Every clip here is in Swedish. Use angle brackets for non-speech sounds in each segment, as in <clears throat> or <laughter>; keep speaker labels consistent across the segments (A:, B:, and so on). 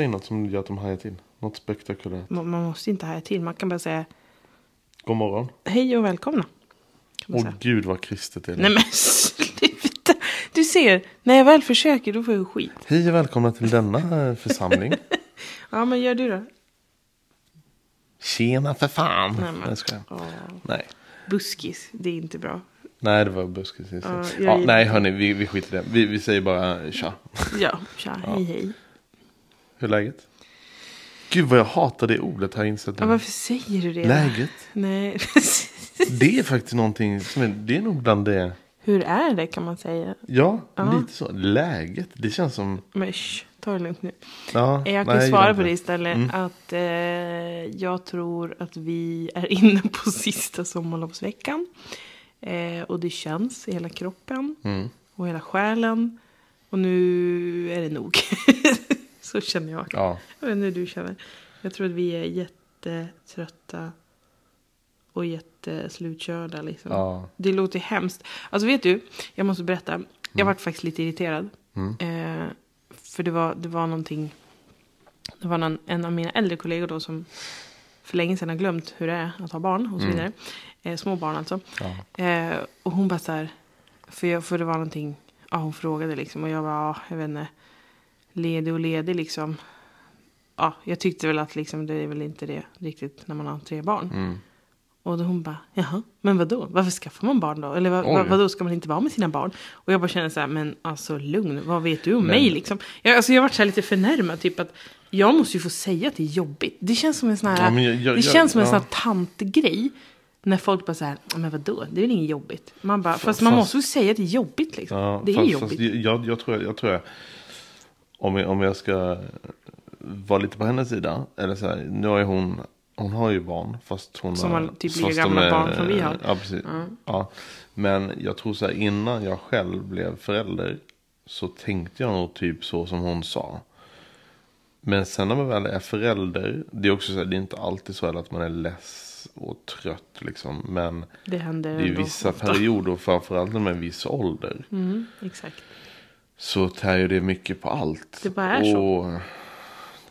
A: Säg något som gör att de hajar till. Något spektakulärt.
B: Man, man måste inte haja till. Man kan bara säga
A: God morgon.
B: hej och välkomna. Kan man
A: Åh
B: säga.
A: gud vad kristet det är.
B: Nej men sluta. Du ser, när jag väl försöker då får jag skit.
A: Hej och välkomna till denna eh, församling. <laughs>
B: Ja men gör du då?
A: Tjena för fan.
B: Nej,
A: Nej,
B: men-
A: jag skojar.
B: Åh,
A: Nej.
B: buskis, det är inte bra.
A: Nej, det var buskis. Ja,
B: Ja, jag
A: nej, hörni, vi, vi skiter i det. Vi, vi säger bara tja.
B: Ja, <laughs> tja, hej hej.
A: Hur är läget? Gud vad jag hatar det ordet jag insett.
B: Ja, varför säger du det?
A: Läget?
B: Nej, <laughs>
A: Det är faktiskt någonting som är, det är nog bland det.
B: hur är det kan man säga?
A: Ja,
B: Ja.
A: lite så. Läget. Det känns som.
B: Men shh, ta det lugnt nu.
A: Ja,
B: Jag
A: nej,
B: kan svara
A: gillar
B: på
A: inte
B: det istället.
A: Mm.
B: Att eh, jag tror att vi är <laughs> inne på sista sommarlovsveckan. Eh, och det känns i hela kroppen.
A: Mm.
B: Och hela själen. Och nu är det nog. <laughs> Så känner jag.
A: Ja,
B: Jag vet inte hur du känner. Jag tror att vi är jättetrötta. Och jätteslutkörda liksom.
A: ja.
B: Det låter hemskt. Alltså vet du, jag måste berätta. Jag var faktiskt lite irriterad.
A: Mm.
B: Eh, för det var, det var någonting. Det var någon, en av mina äldre kollegor då som för länge sedan har glömt hur det är att ha barn och så vidare. Eh, små barn alltså.
A: Ja.
B: Eh, och hon bara så här. För, jag, för det var någonting. Ja, hon frågade liksom. Och jag var, ja, jag vet inte. Ledig och ledig liksom. Ja, jag tyckte väl att liksom, det är väl inte det riktigt när man har tre barn.
A: Mm.
B: Och då hon bara, jaha, men vad då? Varför skaffar man barn då? Eller vad, vadå, ska man inte vara med sina barn? Och jag bara känner så här, men alltså lugn, vad vet du om mig liksom? Jag, alltså, jag har varit så här lite förnärmad, typ att jag måste ju få säga att det är jobbigt. Det känns som en sån här,
A: Ja, men jag- jag-
B: det känns som en sån här tantgrej. När folk bara så här, men vadå, det är väl inget jobbigt? Man bara, fast, man
A: fast-
B: måste ju säga att det är jobbigt liksom.
A: Ja,
B: det är
A: fast,
B: jobbigt.
A: Fast jag, jag tror, jag tror jag, om jag, om jag ska vara lite på hennes sida. Eller så här, nu har ju hon, hon har ju barn. Fast hon
B: Som
A: har,
B: typ lika gamla
A: är-
B: barn som vi har.
A: Ja, precis. Ja. Men jag tror så här, innan jag själv blev förälder. Så tänkte jag nog typ så som hon sa. Men sen när man väl är förälder. Det är också så här, det är inte alltid så att man är less och trött liksom. Men
B: Det händer
A: det är vissa
B: ofta.
A: perioder, framförallt när man är en viss ålder.
B: Mm, exakt.
A: Så tär ju det mycket på allt.
B: Det bara är så.
A: och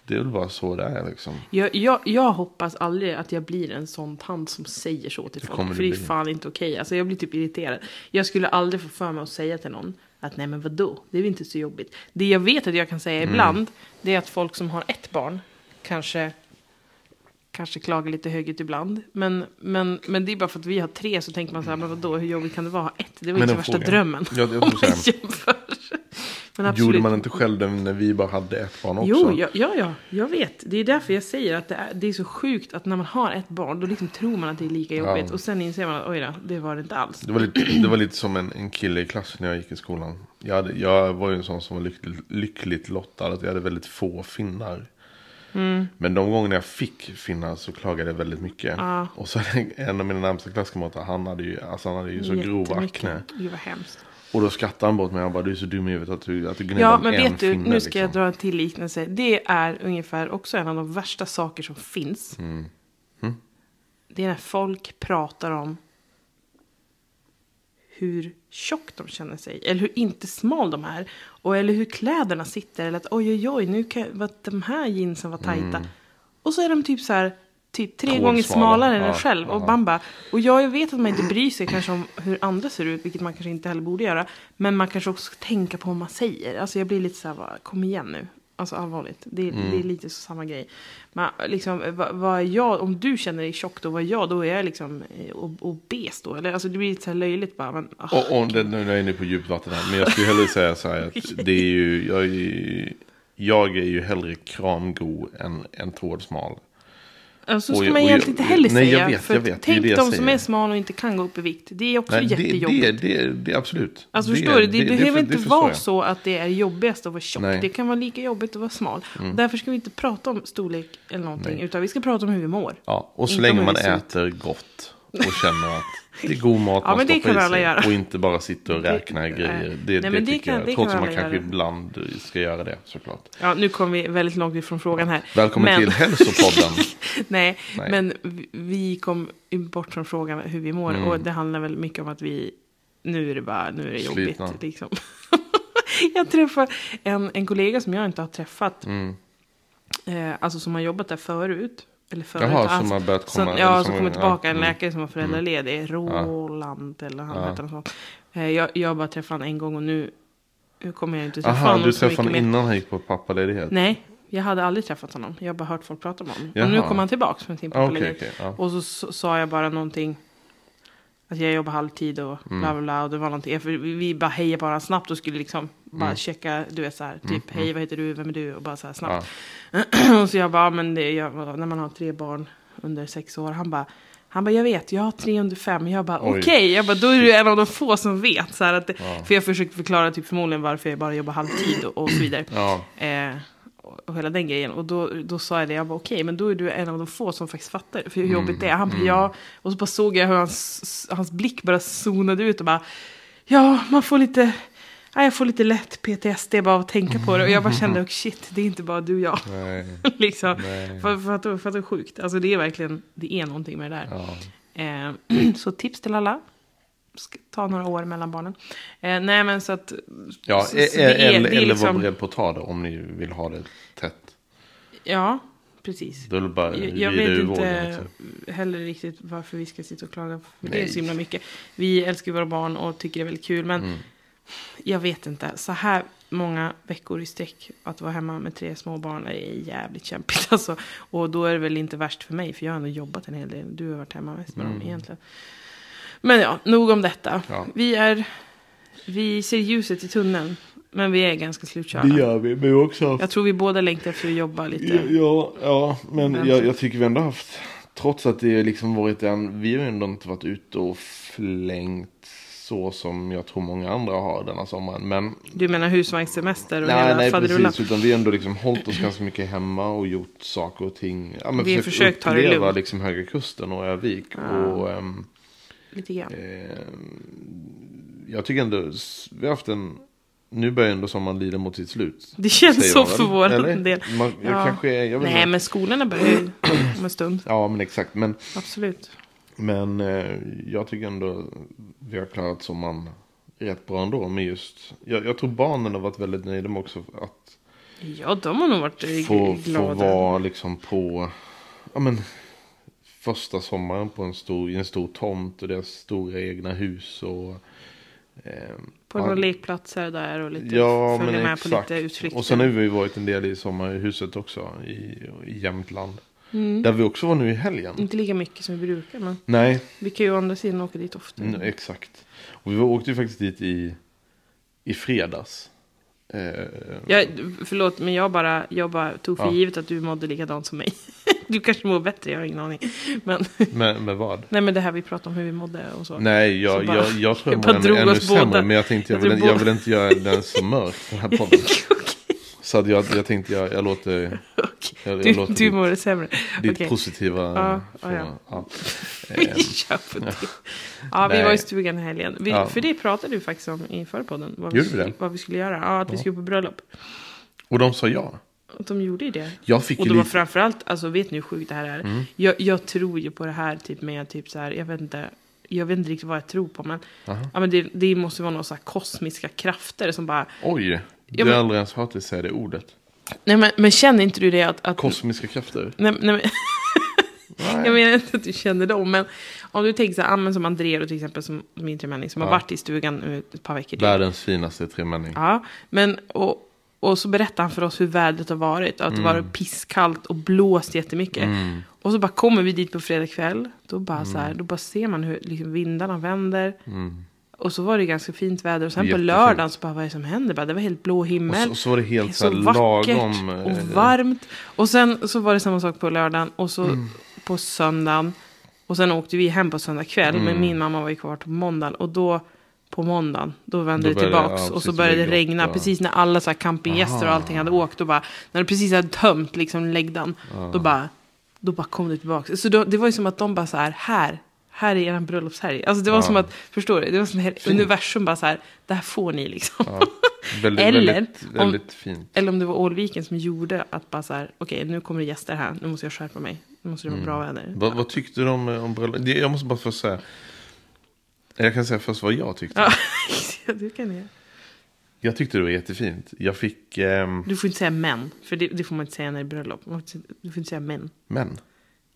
A: Det är väl bara så det är liksom.
B: Jag, jag, jag hoppas aldrig att jag blir en sån tant som säger så till folk. För det är fan inte okej. Alltså jag blir typ irriterad. Jag skulle aldrig få för mig att säga till någon att nej men vadå, det är väl inte så jobbigt. Det jag vet att jag kan säga
A: Mm.
B: ibland, det är att folk som har ett barn kanske Kanske klagar lite högt ibland. Men, men, men det är bara för att vi har tre så tänker man så här, men vadå, hur jobbigt kan det vara ett? Det var
A: Men
B: inte värsta drömmen.
A: Jag- jag
B: om man jämför. Men absolut.
A: Gjorde man inte själv det när vi bara hade ett barn också?
B: Jo, ja, ja, ja, jag vet. Det är därför jag säger att det är, det är så sjukt att när man har ett barn, då liksom tror man att det är lika jobbigt.
A: Ja.
B: Och sen inser man att oj då, det var det inte alls.
A: Det var, lite, det var lite som en, en kille i klassen när jag gick i skolan. Jag, hade, jag var ju en sån som var lyckligt, lyckligt lottad. Att jag hade väldigt få finnar. Men de gångerna jag fick finnas så klagade jag väldigt mycket. Och så <laughs> en av mina närmsta klasskamrater, han hade ju, alltså han hade ju så grov
B: Jättemycket.
A: akne.
B: Gud vad hemskt.
A: Och då skrattade han bort mig. Han bara, du är så dum i huvudet att du, att du gnäller
B: Ja, men
A: en
B: vet du,
A: finne,
B: nu ska jag
A: liksom.
B: dra en till liknelse. Det är ungefär också en av de värsta saker som finns.
A: Mm.
B: Det är när folk pratar om hur tjock de känner sig. Eller hur inte smal de är. Och eller hur kläderna sitter. Eller att oj, oj, oj, nu kan vad de här jeansen var tajta.
A: Mm.
B: Och så är de typ så här, typ tre
A: Kolsmala.
B: gånger smalare än en
A: Ja,
B: själv. Och
A: ja.
B: man bara, och jag vet att man inte bryr sig kanske om hur andra ser ut, vilket man kanske inte heller borde göra. Men man kanske också ska tänka på vad man säger. Alltså jag blir lite så här, bara, kom igen nu. Alltså allvarligt, det,
A: Mm.
B: det är lite så samma grej. Men liksom, vad, vad är jag, om du känner dig tjock då, vad är jag? Då är jag liksom eh, ob- obes då. Eller, alltså det blir lite så här löjligt bara. Men, ah.
A: Och, och nu är jag inne på djupt vatten här. Men jag skulle hellre säga så här att <laughs> det är ju, jag är ju, jag är ju hellre kramgo än, än trådsmal.
B: Alltså, så
A: och
B: ska
A: jag-
B: man
A: och
B: egentligen
A: jag-
B: inte heller
A: nej, jag
B: säga.
A: vet,
B: för
A: jag vet, det är
B: tänk
A: det jag
B: de som är smala och inte kan gå upp i vikt. Det är också
A: Nej, det,
B: jättejobbigt.
A: det, det, det, absolut.
B: Alltså
A: det,
B: förstår du, det, behöver inte vara
A: jag.
B: så att det är jobbigast att vara tjock.
A: Nej. Mm.
B: Det kan vara lika jobbigt att vara smal. Och därför ska vi inte prata om storlek eller någonting.
A: Nej.
B: Utan vi ska prata om hur vi mår.
A: Ja, och så länge man
B: det
A: äter gott och känner att det är god mat
B: Ja,
A: man
B: det
A: stoppar i sig.
B: göra.
A: Och inte bara sitta och
B: Det-
A: räkna
B: nej.
A: grejer. Det,
B: Nej,
A: det,
B: men det
A: tycker
B: kan-
A: jag.
B: det
A: Trots att man kanske
B: göra.
A: ibland ska göra det såklart.
B: Ja, nu kom vi väldigt långt ifrån frågan här.
A: Välkommen
B: Men-
A: till hälsopodden. <laughs>
B: Nej,
A: Nej.
B: men vi- kom bort från frågan hur vi mår. Och det handlar väl mycket om att vi, nu är det bara, nu är det jobbigt. Liksom. <laughs> jag träffade en, en kollega som jag inte har träffat.
A: Mm.
B: Eh, alltså som har jobbat där förut. Eller förut.
A: Jaha, som
B: alltså,
A: har börjat komma-
B: Som,
A: eller
B: ja,
A: som-
B: som kommer
A: ja,
B: tillbaka. En
A: mm.
B: läkare som var föräldraledig. Roland eller han
A: Ja.
B: hette något sånt. Eh, jag, jag bara träffat honom en gång och nu, nu kommer jag inte träffa
A: Aha,
B: honom
A: du
B: så
A: träffade honom innan han gick på pappaledighet?
B: Nej, jag hade aldrig träffat honom. Jag har bara hört folk prata om honom.
A: Jaha.
B: Och nu kom han tillbaka från sin pappaledighet.
A: okej. ja.
B: Och så, så sa jag bara någonting. Att jag jobbar halvtid och
A: Mm.
B: bla bla bla. Och det var någonting. För vi, bara hejade på varandra snabbt och skulle liksom bara
A: Mm.
B: checka. Du vet så här. Typ hej vad heter du, vem är du? Och bara så här snabbt.
A: Ja. <clears throat>
B: och så jag bara, "Ja, men det, jag, när man har tre barn under sex år. Han bara, han bara, jag vet, jag har tre under fem. Jag bara, okej. Jag bara, då är du en av de få som vet. Så här att det, För jag försökte förklara typ förmodligen varför jag bara jobbar halvtid och, och så vidare.
A: Ja.
B: Eh, och hela den grejen. Och då, då sa jag det, jag bara okej, men då är du en av de få som faktiskt fattar för hur jobbigt det är. Han bara ja, och så bara såg jag hur hans, hans blick bara zonade ut och bara ja, man får lite, ja, jag får lite lätt PTSD bara av att tänka på det. Och jag bara kände, oh, shit, det är inte bara du och jag.
A: Nej. <laughs>
B: liksom.
A: Nej.
B: För, för, att, för att det är sjukt. Alltså det är verkligen, det är någonting med det där.
A: Ja.
B: Eh, <clears throat> så tips till alla. Ta några år mellan barnen. Eh, nej men så att.
A: Ja,
B: så,
A: e-
B: så det är-
A: eller,
B: det är
A: eller
B: liksom-
A: var beredd på att ta det om ni vill ha det tätt.
B: Ja, precis.
A: Då är det bara
B: Jag, jag vet inte.
A: Typ.
B: heller riktigt varför vi ska sitta och klaga för det
A: Nej.
B: så himla mycket. Vi älskar våra barn och tycker det är väldigt kul. Men
A: Mm.
B: jag vet inte. Så här många veckor i sträck att vara hemma med tre små barn är jävligt kämpigt. <laughs> Alltså. Och då är det väl inte värst för mig. För jag har ändå jobbat en hel del. Du har varit hemma mest med dem egentligen. Men ja, nog om detta.
A: Ja.
B: Vi är... Vi ser ljuset i tunneln. Men vi är ganska slutkörda.
A: Det gör vi, men också
B: Jag tror vi båda längtar efter att jobba lite.
A: Ja, ja, ja men jag, jag tycker vi ändå haft, trots att det liksom varit en, vi har ändå inte varit ute och flängt så som jag tror många andra har denna sommaren. Men
B: Du menar husvagnssemester och
A: nej,
B: hela
A: nej
B: faderullan?
A: precis, utan vi har ändå liksom hållit oss ganska mycket hemma och gjort saker och ting. Ja, men
B: Vi har försökt ta det
A: uppleva
B: lugnt.
A: liksom Höga Kusten och Övik. Och, ehm,
B: Lite grann.
A: ehm, jag tycker ändå, vi har haft en, nu börjar ändå sommaren lida mot sitt slut. <laughs>
B: Det känns så för vår
A: Eller?
B: del.
A: Man, jag
B: Ja.
A: kanske, jag
B: Nej,
A: inte.
B: men skolorna börjar ju <clears throat> om en stund.
A: Ja, men exakt. Men
B: Absolut.
A: Men eh, jag tycker ändå vi har klarat sommaren rätt bra ändå. Men just, jag, jag tror barnen har varit väldigt nöjda med också att
B: Ja, de har nog varit eh,
A: få, få
B: glada.
A: vara liksom på, ja men första sommaren på en stor, en stor tomt och deras stora egna hus och eh,
B: På några lekplatser där och lite
A: Ja,
B: följa
A: men
B: med
A: exakt.
B: på lite utflykter.
A: Och sen har vi varit en del i sommarhuset också i, i Jämtland.
B: Mm.
A: Där vi också var nu i helgen.
B: Inte lika mycket som vi brukar, men
A: Nej,
B: vi kan ju å andra sidan åka dit ofta.
A: Mm, exakt. Och vi åkte ju faktiskt dit i, i fredags. Eh,
B: Jag, förlåt, men jag bara, jag bara tog för
A: Ja.
B: givet att du mådde likadant som mig. <laughs> Du kanske mår bättre, jag har ingen aning. Men,
A: med, med vad?
B: nej, men det här vi pratade om hur vi mådde och så.
A: Nej, jag,
B: Så bara-
A: jag, jag tror
B: jag
A: mår ännu, ännu sämre.
B: båda.
A: Men jag tänkte jag
B: Jag
A: vill, jag vill inte göra den så mörk, den här podden. <laughs> Så att jag, jag tänkte jag, jag låter <laughs> Jag, jag
B: Du,
A: låter
B: du
A: ditt,
B: mår sämre.
A: ditt
B: Okej.
A: positiva.
B: Ja,
A: för-
B: ja,
A: ja.
B: Vi
A: Eh,
B: kör på det. Ja, vi var i stugan i helgen. Vi,
A: Ja.
B: För det pratade du faktiskt om i förra podden. Vad
A: Gjorde vi
B: skulle,
A: det?
B: vad vi skulle göra. Ja, att vi skulle på bröllop.
A: Och de sa ja.
B: De gjorde ju det.
A: Jag fick
B: Och
A: ju
B: det var
A: lite...
B: framförallt, alltså vet ni hur sjukt det här är?
A: Mm.
B: Jag, jag tror ju på det här typ med typ så här, jag vet inte. Jag vet inte riktigt vad jag tror på men, ja, men det, det måste vara några så kosmiska krafter som bara...
A: Oj, du har aldrig ens hört dig säga det ordet.
B: Nej men, men känner inte du det att... att
A: Kosmiska krafter.
B: nej, nej, men,
A: Nej.
B: jag menar inte att du känner dem men om du tänker så här, som André och till exempel som min tremänning som har
A: Ja.
B: varit i stugan nu ett par veckor.
A: Världens finaste tremänning.
B: Ja, men och, och så berättar han för oss hur vädret har varit. Att det var pisskallt och blåst jättemycket. Och så bara kommer vi dit på fredag kväll. Då bara, så här, då bara ser man hur liksom, vindarna vänder. Och så var det ganska fint väder. Och sen på
A: Jättefint.
B: lördagen så bara, vad är det som händer? Bara, det var helt blå
A: Och
B: himmel.
A: så, så var det helt så,
B: så
A: här
B: vackert
A: lagom.
B: och
A: eh,
B: varmt. Och sen så var det samma sak på lördagen. Och så
A: Mm.
B: på söndagen. Och sen åkte vi hem på söndag kväll.
A: Mm.
B: Men min mamma var ju kvar på måndagen. Och då på måndagen, då vände
A: Då
B: det tillbaks.
A: ja,
B: och så började det regna.
A: ja.
B: Precis när alla så här campinggäster och allting hade åkt. Och bara, när det precis hade tömt liksom läggdan. Då bara, då bara kom det tillbaks. Så då, det var ju som att de bara så här, här. Här är er bröllopshelg. Alltså det var som att, förstår du? Det var som att universum bara så här, det här får ni liksom.
A: Väldigt,
B: Eller
A: väldigt,
B: om-
A: väldigt fint.
B: Eller om det var Ålviken som gjorde att bara så här, okej nu kommer det gäster här, nu måste jag skärpa mig. Nu måste det vara bra väder.
A: Vad, vad tyckte du om, eh, om bröllop? Det- Jag måste bara först säga. Jag kan säga först vad jag tyckte.
B: Ja, <laughs> det kan jag.
A: Jag tyckte det var jättefint. Jag fick ehm,
B: Du får inte säga män, för det, det får man inte säga när det är bröllop. Du får inte säga män.
A: män.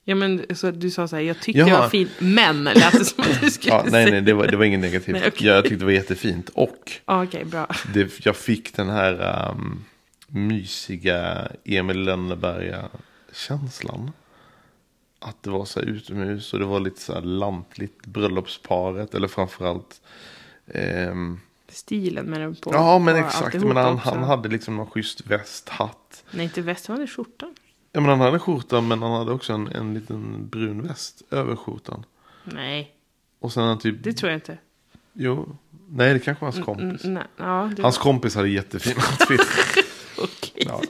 B: Ja men så du sa så här, jag tyckte
A: Jaha.
B: det var fint, men lät som att du skulle
A: Ja, nej, nej, det var, det var inget negativt.
B: Nej, okej.
A: Jag tyckte det var jättefint. Och
B: Ja, Okej, bra.
A: det, jag fick den här um, mysiga Emil Lönneberga-känslan. Att det var så utomhus och det var lite så här lantligt bröllopsparet. Eller framförallt ehm,
B: Stilen med den på.
A: Ja, men exakt. Men han,
B: också.
A: han hade liksom någon schysst väst, hatt.
B: Nej, inte väst, han hade skjortan.
A: Ja, men han hade skjorta, men han hade också en, en liten brun väst över skjortan.
B: Nej,
A: Och sen han typ...
B: det tror jag inte.
A: Jo. Nej, det kanske var hans kompis.
B: Mm, nej, ja, det
A: Hans kompis hade jättefin <laughs> outfit. Ja.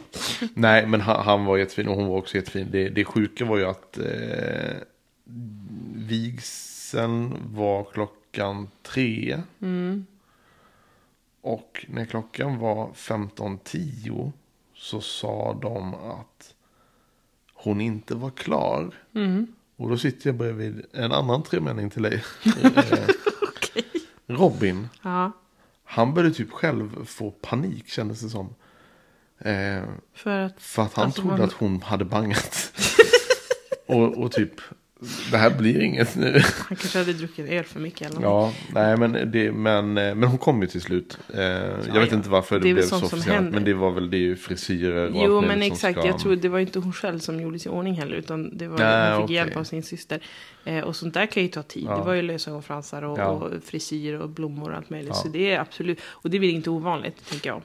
A: Nej, men han, han var jättefin och hon var också jättefin. Det, det sjuka var ju att eh, vigseln var klockan tre.
B: Mm.
A: Och när klockan var 15.10 så sa de att hon inte var klar.
B: Mm.
A: Och då sitter jag bredvid en annan tremänning till dig. <laughs> Eh, Robin.
B: Ja,
A: Han började typ själv få panik kändes det som. Eh,
B: för att...
A: för att han
B: Alltså,
A: trodde
B: man-
A: att hon hade bangat. <laughs> och, och typ, det här blir inget nu.
B: Han kanske hade druckit öl för mycket eller något.
A: ja, nej men, det, men, eh, men hon kom ju till slut. Eh, jag vet
B: ja.
A: inte varför det,
B: Det
A: blev så
B: händer.
A: Men det var väl det ju frisyrer och
B: Jo,
A: allt
B: men exakt.
A: ska-
B: Jag tror det var inte hon själv som gjorde sig i ordning heller. Utan det var,
A: Nej,
B: hon fick
A: okej.
B: hjälp av sin syster. Eh, och sånt där kan ju ta tid.
A: Ja.
B: Det var ju lösögonfransar och, och frisyr och blommor och allt möjligt. Så det är absolut, och det väl inte ovanligt, tänker jag.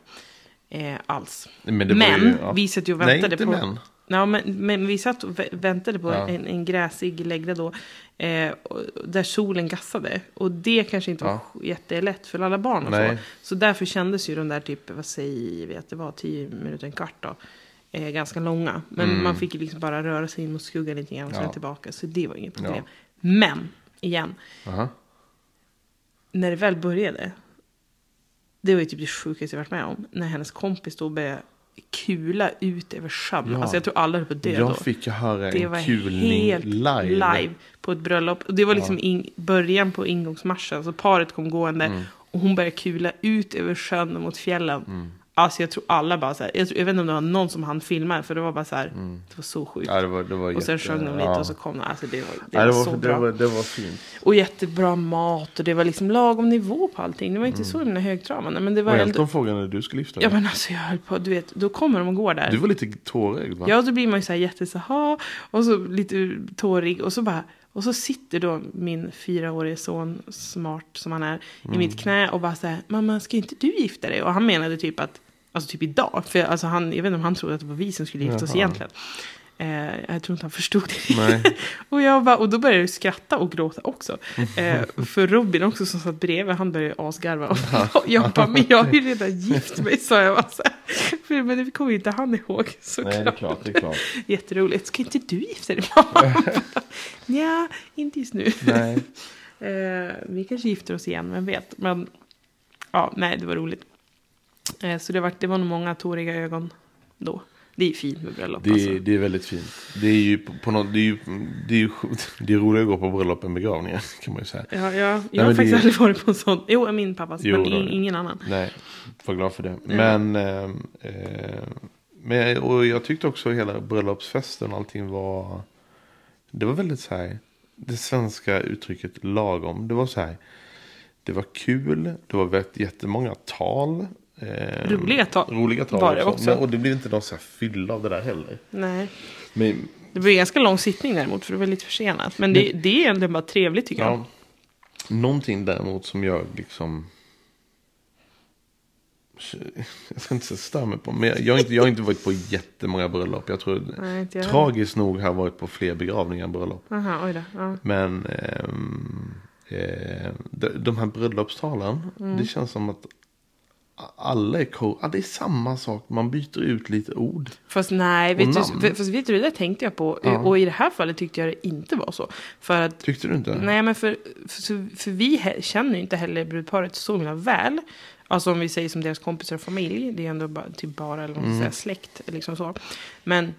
B: Eh, alls.
A: Men,
B: Men,
A: ju, ja.
B: vi satt ju och
A: Nej,
B: väntade
A: inte
B: på...
A: män.
B: Ja, men, men vi satt och vä- väntade på
A: Ja.
B: en, en gräsig läggda då. Eh, där solen gassade. Och det kanske inte var jättelätt för alla barn och
A: Nej.
B: så. Så därför kändes ju de där typ, vad säger vi att det var, tio minuter, en kvart då. Eh, ganska långa. Men man fick ju liksom bara röra sig in mot skuggan lite grann och sen
A: Mm. Ja.
B: tillbaka. Så det var inget problem. Men, igen.
A: Aha.
B: När det väl började. Det var ju typ det sjukaste jag varit med om. När hennes kompis då började kula ut över sjön.
A: Ja.
B: Alltså jag tror alla höll på att dö då.
A: Jag fick ju höra
B: Det
A: en
B: var
A: kulning
B: helt
A: live.
B: live. på ett bröllop. Och det var liksom in, början på ingångsmarschen. Så paret kom gående
A: Mm.
B: och hon började kula ut över sjön mot fjällen. Alltså jag tror alla bara så här, jag, tror, jag vet inte om det var någon som han filmade för det var bara så här, det var så sjukt.
A: Mm. Ja, det var, det var
B: och sen
A: jätte-
B: sjöng de lite
A: ja.
B: och så kom de, alltså det var, det
A: Ja,
B: var,
A: det,
B: så
A: var,
B: bra.
A: det, var, det var fint.
B: Och jättebra mat och det var liksom lagom nivå på allting. Det var inte så himla högtravande men det var
A: Och
B: ändå...
A: Elton frågade när du skulle dig.
B: Ja men alltså jag höll på, du vet, då kommer de och går där.
A: Du var lite tårögd va?
B: Ja, då blir man ju så här jätte så och så lite tårig och så bara och så sitter då min fyraårige son, smart som han är, i
A: Mm.
B: mitt knä och bara så här, mamma ska inte du gifta dig? Och han menade typ att, alltså typ idag, för alltså han, jag vet inte om han trodde att det var vi som skulle gifta oss
A: Jaha.
B: egentligen. Eh, jag tror inte han förstod det. <laughs> Och, jag bara, och då började jag skratta och gråta också. Eh, för Robin också som satt bredvid, han började asgarva. Och <laughs> jag bara, men jag har ju redan gift mig, sa jag. Bara så här. Men det kommer ju inte han ihåg såklart.
A: Nej, det är klart. Det är klart. <laughs>
B: Jätteroligt. Ska inte du gifta dig mamma? Nja, inte just nu.
A: Nej.
B: Eh, vi kanske gifter oss igen, vem vet. Men ja, nej, det var roligt. Eh, så det var, det var nog många tåriga ögon då. Det är fint med bröllop.
A: Det, är-
B: alltså.
A: det är väldigt fint. Det är ju på, något, det är ju, det är ju <laughs> det är roligare att gå på bröllop än begravningar <laughs> kan man ju säga.
B: Ja, ja, jag
A: men
B: har
A: det-
B: faktiskt aldrig varit på en sån. Jo, min pappas,
A: Jo,
B: men
A: det du.
B: ingen annan.
A: Nej, var glad för det. Men, eh, men och jag tyckte också hela bröllopsfesten och allting var. Det var väldigt så här. Det svenska uttrycket lagom. Det var så här. Det var kul. Det var jättemånga tal. Eh,
B: Roliga tal
A: Roliga tal
B: var det
A: också.
B: också.
A: Men, och det blev inte någon så här fylla av det där heller.
B: Nej.
A: Men,
B: Det ju ganska lång sittning däremot, för det var lite försenat. Men det, det är ändå bara trevligt tycker jag.
A: ja, någonting däremot som jag liksom. Jag ska inte säga stör mig på. Men jag, jag, har inte, jag har inte varit på jättemånga bröllop. Jag tror
B: Nej, jag.
A: tragiskt nog har jag varit på fler begravningar än bröllop.
B: Aha, oj då. Ja.
A: Men ehm, eh, de, de här bröllopstalen.
B: Mm.
A: Det känns som att alla är co- ja, Det är samma sak. Man byter ut lite ord.
B: Fast nej, vet du, fast vet du, det där tänkte jag på.
A: Ja.
B: Och i det här fallet tyckte jag det inte var så. För att
A: Tyckte du inte?
B: Nej, men för, för, för vi känner ju inte heller brudparet så himla väl. Alltså om vi säger som deras kompisar och familj. Det är ändå bara, typ bara eller ska säga, släkt. Liksom så. Men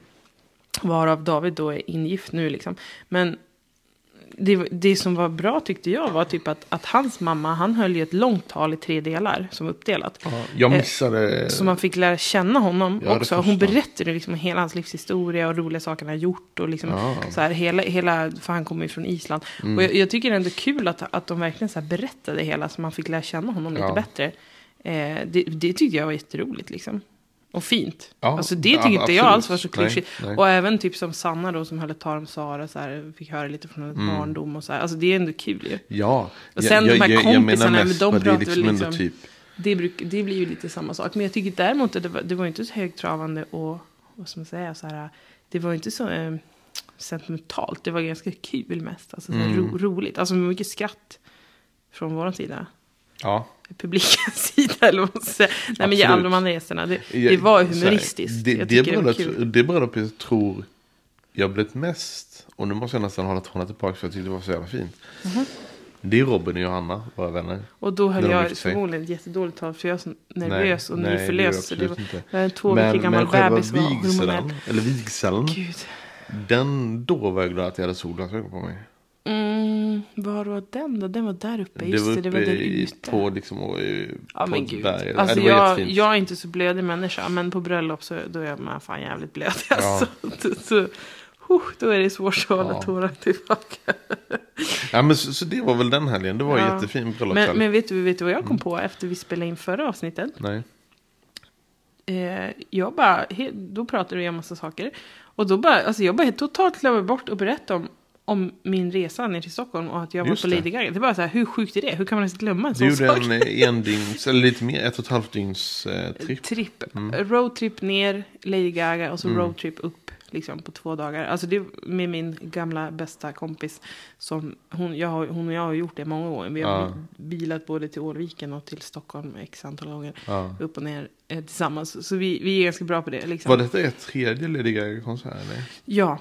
B: varav David då är ingift nu liksom. Men det, det som var bra tyckte jag var typ att, att hans mamma, han höll ju ett långt tal i tre delar som var uppdelat.
A: Ja, jag missade.
B: Så man fick lära känna honom
A: Ja, det
B: också. Hon berättade liksom hela hans livshistoria och roliga saker han har gjort. Och liksom
A: Ja.
B: så här, hela, hela, för han kommer ju från Island.
A: Mm.
B: Och jag, jag tycker ändå kul att, att de verkligen så berättade hela så man fick lära känna honom lite bättre. Eh, det, det tyckte jag var jätteroligt liksom. Och fint.
A: Ja,
B: alltså det
A: ja,
B: tycker inte jag alls var så klyschigt. Och även typ som Sanna då som höll ett tal om Sara. Så här, fick höra lite från hennes
A: Mm.
B: barndom och så här. Alltså det är ändå kul ju.
A: Ja.
B: Och sen de här kompisarna, men de
A: vad det är
B: pratar väl
A: liksom
B: liksom-
A: typ.
B: Det, bruk, det blir ju lite samma sak. Men jag tycker däremot att det var, det var inte så högtravande och vad ska man säga, så här, det var inte så eh, sentimentalt. Det var ganska kul mest. Alltså, så här, ro, roligt. Alltså mycket skratt från vår sida.
A: Ja.
B: Publikens <laughs> sida eller vad man ska säga. Nej men
A: Absolut.
B: alla de andra gästerna. Det,
A: Jag-
B: det var humoristiskt.
A: Det,
B: jag
A: det,
B: tycker det var
A: bröllopet, det bröllopet tror jag blivit mest. Och nu måste jag nästan hålla tårna tillbaka för jag tyckte det var så jävla fint.
B: Mhm.
A: Det är Robin och Johanna, våra vänner.
B: Och då höll jag förmodligen ett jättedåligt tal. För jag är så nervös och
A: nej, det är
B: nyförlöst. Så det var, jag en två veckor gammal
A: själva
B: bebis. var hormonell.
A: vigseln, eller vigseln,
B: Gud.
A: den, då var jag glad att jag hade solglasögon på mig.
B: Mm, var var den då? Den var där uppe.
A: Det
B: Just
A: var
B: det,
A: uppe
B: det var där
A: i-
B: ute.
A: på liksom, och,
B: Ja
A: på
B: men gud.
A: berg.
B: Alltså
A: det var
B: jag,
A: jättefint.
B: jag är inte så blödig människa. Men på bröllop så då är man fan jävligt blödig. Alltså. Så, så, huh, då är det svårt att hålla
A: Ja.
B: tårarna tillbaka. <laughs>
A: Ja, men så, så det var väl den helgen. Det var
B: Ja.
A: jättefin bröllopshelg.
B: Men, men vet, du, vet du vad jag
A: Mm.
B: kom på efter vi spelade in förra avsnittet?
A: Nej.
B: Eh, jag bara, då pratade vi om massa saker. Och då bara, alltså jag bara helt totalt glömde bort att berätta om, om min resa ner till Stockholm och att jag
A: Just
B: var på. Lady Gaga. Det är bara så här, hur sjukt är det? Hur kan man ens glömma en
A: Du
B: sån
A: gjorde
B: sak?
A: en eh, endygns, eller lite mer, ett och ett halvt dygns eh, tripp.
B: Tripp.
A: Mm.
B: Roadtrip ner, Lady Gaga och så roadtrip upp. Liksom på två dagar. Alltså det med min gamla bästa kompis. Som hon, jag, har- hon och jag har gjort det många gånger. Vi har
A: Ja.
B: bilat både till Ålviken och till Stockholm x antal gånger.
A: Ja.
B: Upp och ner eh, tillsammans. Så vi, vi är ganska bra på det. Liksom.
A: Var detta er tredje Lady Gaga-konsert?
B: Ja.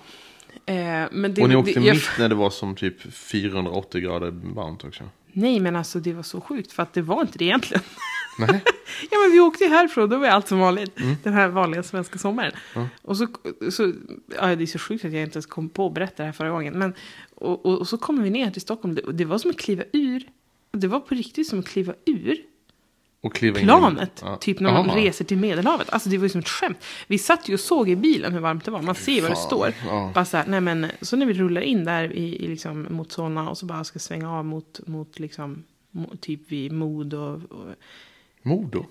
B: Eh, men det,
A: Och ni åkte
B: det, jag-
A: mitt när det var som typ 480 grader varmt också?
B: Nej men alltså det var så sjukt. För att det var inte det egentligen.
A: Nej. <laughs>
B: Ja men vi åkte ju härifrån, då var allt som vanligt.
A: Mm.
B: Den här vanliga svenska sommaren. Och så, så, ja det är så sjukt att jag inte ens kom på att berätta det här förra gången. Men, och, och, och så kommer vi ner till Stockholm, det, det var som att kliva ur. Det var på riktigt som att kliva ur
A: Och kliva in
B: planet.
A: Ja.
B: Typ när man
A: Jaha.
B: reser till Medelhavet. Alltså det var ju som ett skämt. Vi satt ju och såg i bilen hur varmt det var. Man ser vad det
A: fan,
B: står.
A: ja.
B: Bara så, här, nej men, så när vi rullar in där i, i liksom, mot Solna och så bara ska svänga av mot, mot liksom, typ vid Mod och, och
A: Modo?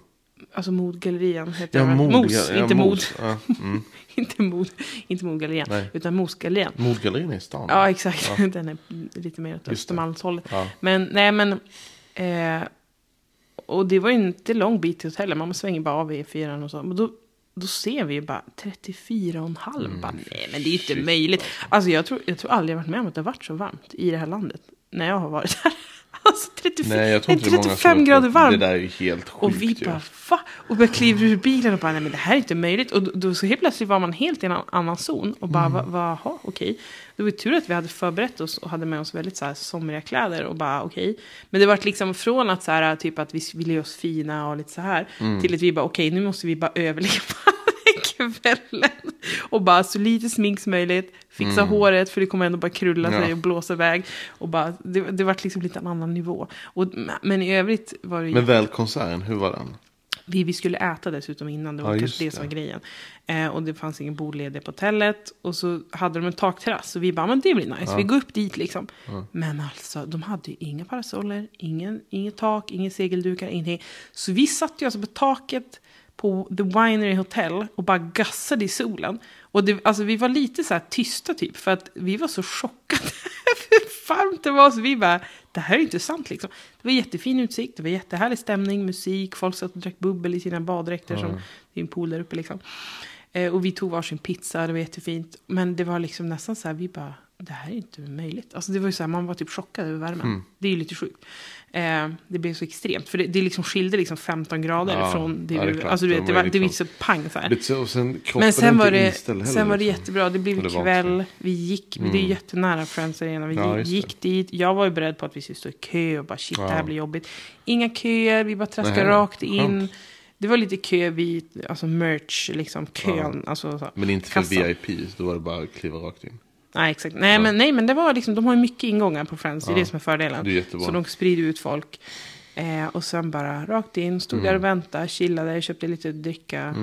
B: Alltså Modgallerian heter
A: Ja,
B: det.
A: Mod.
B: Mos,
A: ja,
B: inte Mod.
A: Mos. Ja, mm. <laughs>
B: inte Mod, inte Modgallerian,
A: Nej.
B: utan Mosgallerian.
A: Modgallerian är i stan.
B: Ja, exakt. <laughs> Den är lite mer åt
A: det.
B: Östermalmshållet.
A: Ja.
B: Men nej, men... Eh, och det var ju inte lång bit till hotellet. Man svänger bara av E4 och så. Men då då ser vi ju bara 34 och en halv.
A: Mm.
B: Bara, nej, men det är ju inte möjligt. Alltså jag tror, jag tror aldrig jag varit med om att det har varit så varmt i det här landet. När jag har varit här. <laughs> Alltså 34,
A: Nej, jag tror inte det är många som
B: 35
A: har
B: grader varmt.
A: Det där är ju helt sjukt
B: Och vi
A: ju.
B: bara, va? Och vi kliver ur bilen och bara, nej men det här är inte möjligt. Och då, då så helt plötsligt var man helt i en annan zon. Och bara, va, va, ha, okej. Det var ju tur att vi hade förberett oss och hade med oss väldigt så här somriga kläder. Och bara, okej. Men det var liksom från att så här, typ att vi ville göra oss fina och lite så här. Till att vi bara, okej, nu måste vi bara överleva <laughs> kvällen. Och bara så lite smink som möjligt. Fixa håret, för det kommer ändå bara krulla sig
A: Ja.
B: och blåsa iväg. Och bara, det, det var liksom lite en annan nivå. Och, men i övrigt var det ju...
A: Men väl konserten, hur var den?
B: Vi, vi skulle äta dessutom innan, det var
A: Ja,
B: kanske det
A: just
B: som var
A: det.
B: grejen. Eh, och det fanns ingen bordledig på hotellet. Och så hade de en takterrass. Så vi bara, men det blir nice, vi går upp dit liksom. Men alltså, de hade ju inga parasoller, ingen, inget tak, inga segeldukar, ingenting. Så vi satt ju alltså på taket på The Winery Hotel och bara gassade i solen. Och det, alltså, vi var lite så här tysta typ, för att vi var så chockade <laughs> hur varmt det var. Så vi bara, det här är inte sant liksom. Det var jättefin utsikt, det var jättehärlig stämning, musik, folk satt och drack bubbel i sina baddräkter. Som, det är en pool där uppe liksom. Eh, och vi tog varsin pizza, det var jättefint. Men det var liksom nästan så här, vi bara, det här är inte möjligt. Alltså det var ju så här, man var typ chockad över värmen. Det är ju lite sjukt. Eh, det blev så extremt, för det, det liksom skilde liksom 15 grader
A: Ja,
B: från det
A: ja, det klart.
B: alltså du vet, det var, det var
A: liksom-
B: så pang så här.
A: Så, sen
B: Men sen var, det, sen var det jättebra. Det blev
A: var
B: kväll. Vi gick. Det är jättenära Friends Arena. Vi
A: Ja, det.
B: gick dit. Jag var ju beredd på att vi skulle stå i kö och bara shit, det här blir jobbigt. Inga köer. Vi bara traskade
A: Nej,
B: rakt in.
A: skönt.
B: Det var lite kö vid alltså merch, liksom kön. Alltså, så,
A: Men inte för
B: kassan.
A: VIP, då var det bara att kliva rakt in.
B: Nej, exakt. Nej, men, nej, men det var liksom, de har ju mycket ingångar på Friends. Det är det som är fördelen.
A: det är jättebra.
B: Så de sprider ut folk. Eh, och sen bara rakt in, stod
A: Mm.
B: där och väntade, chillade, köpte lite dricka.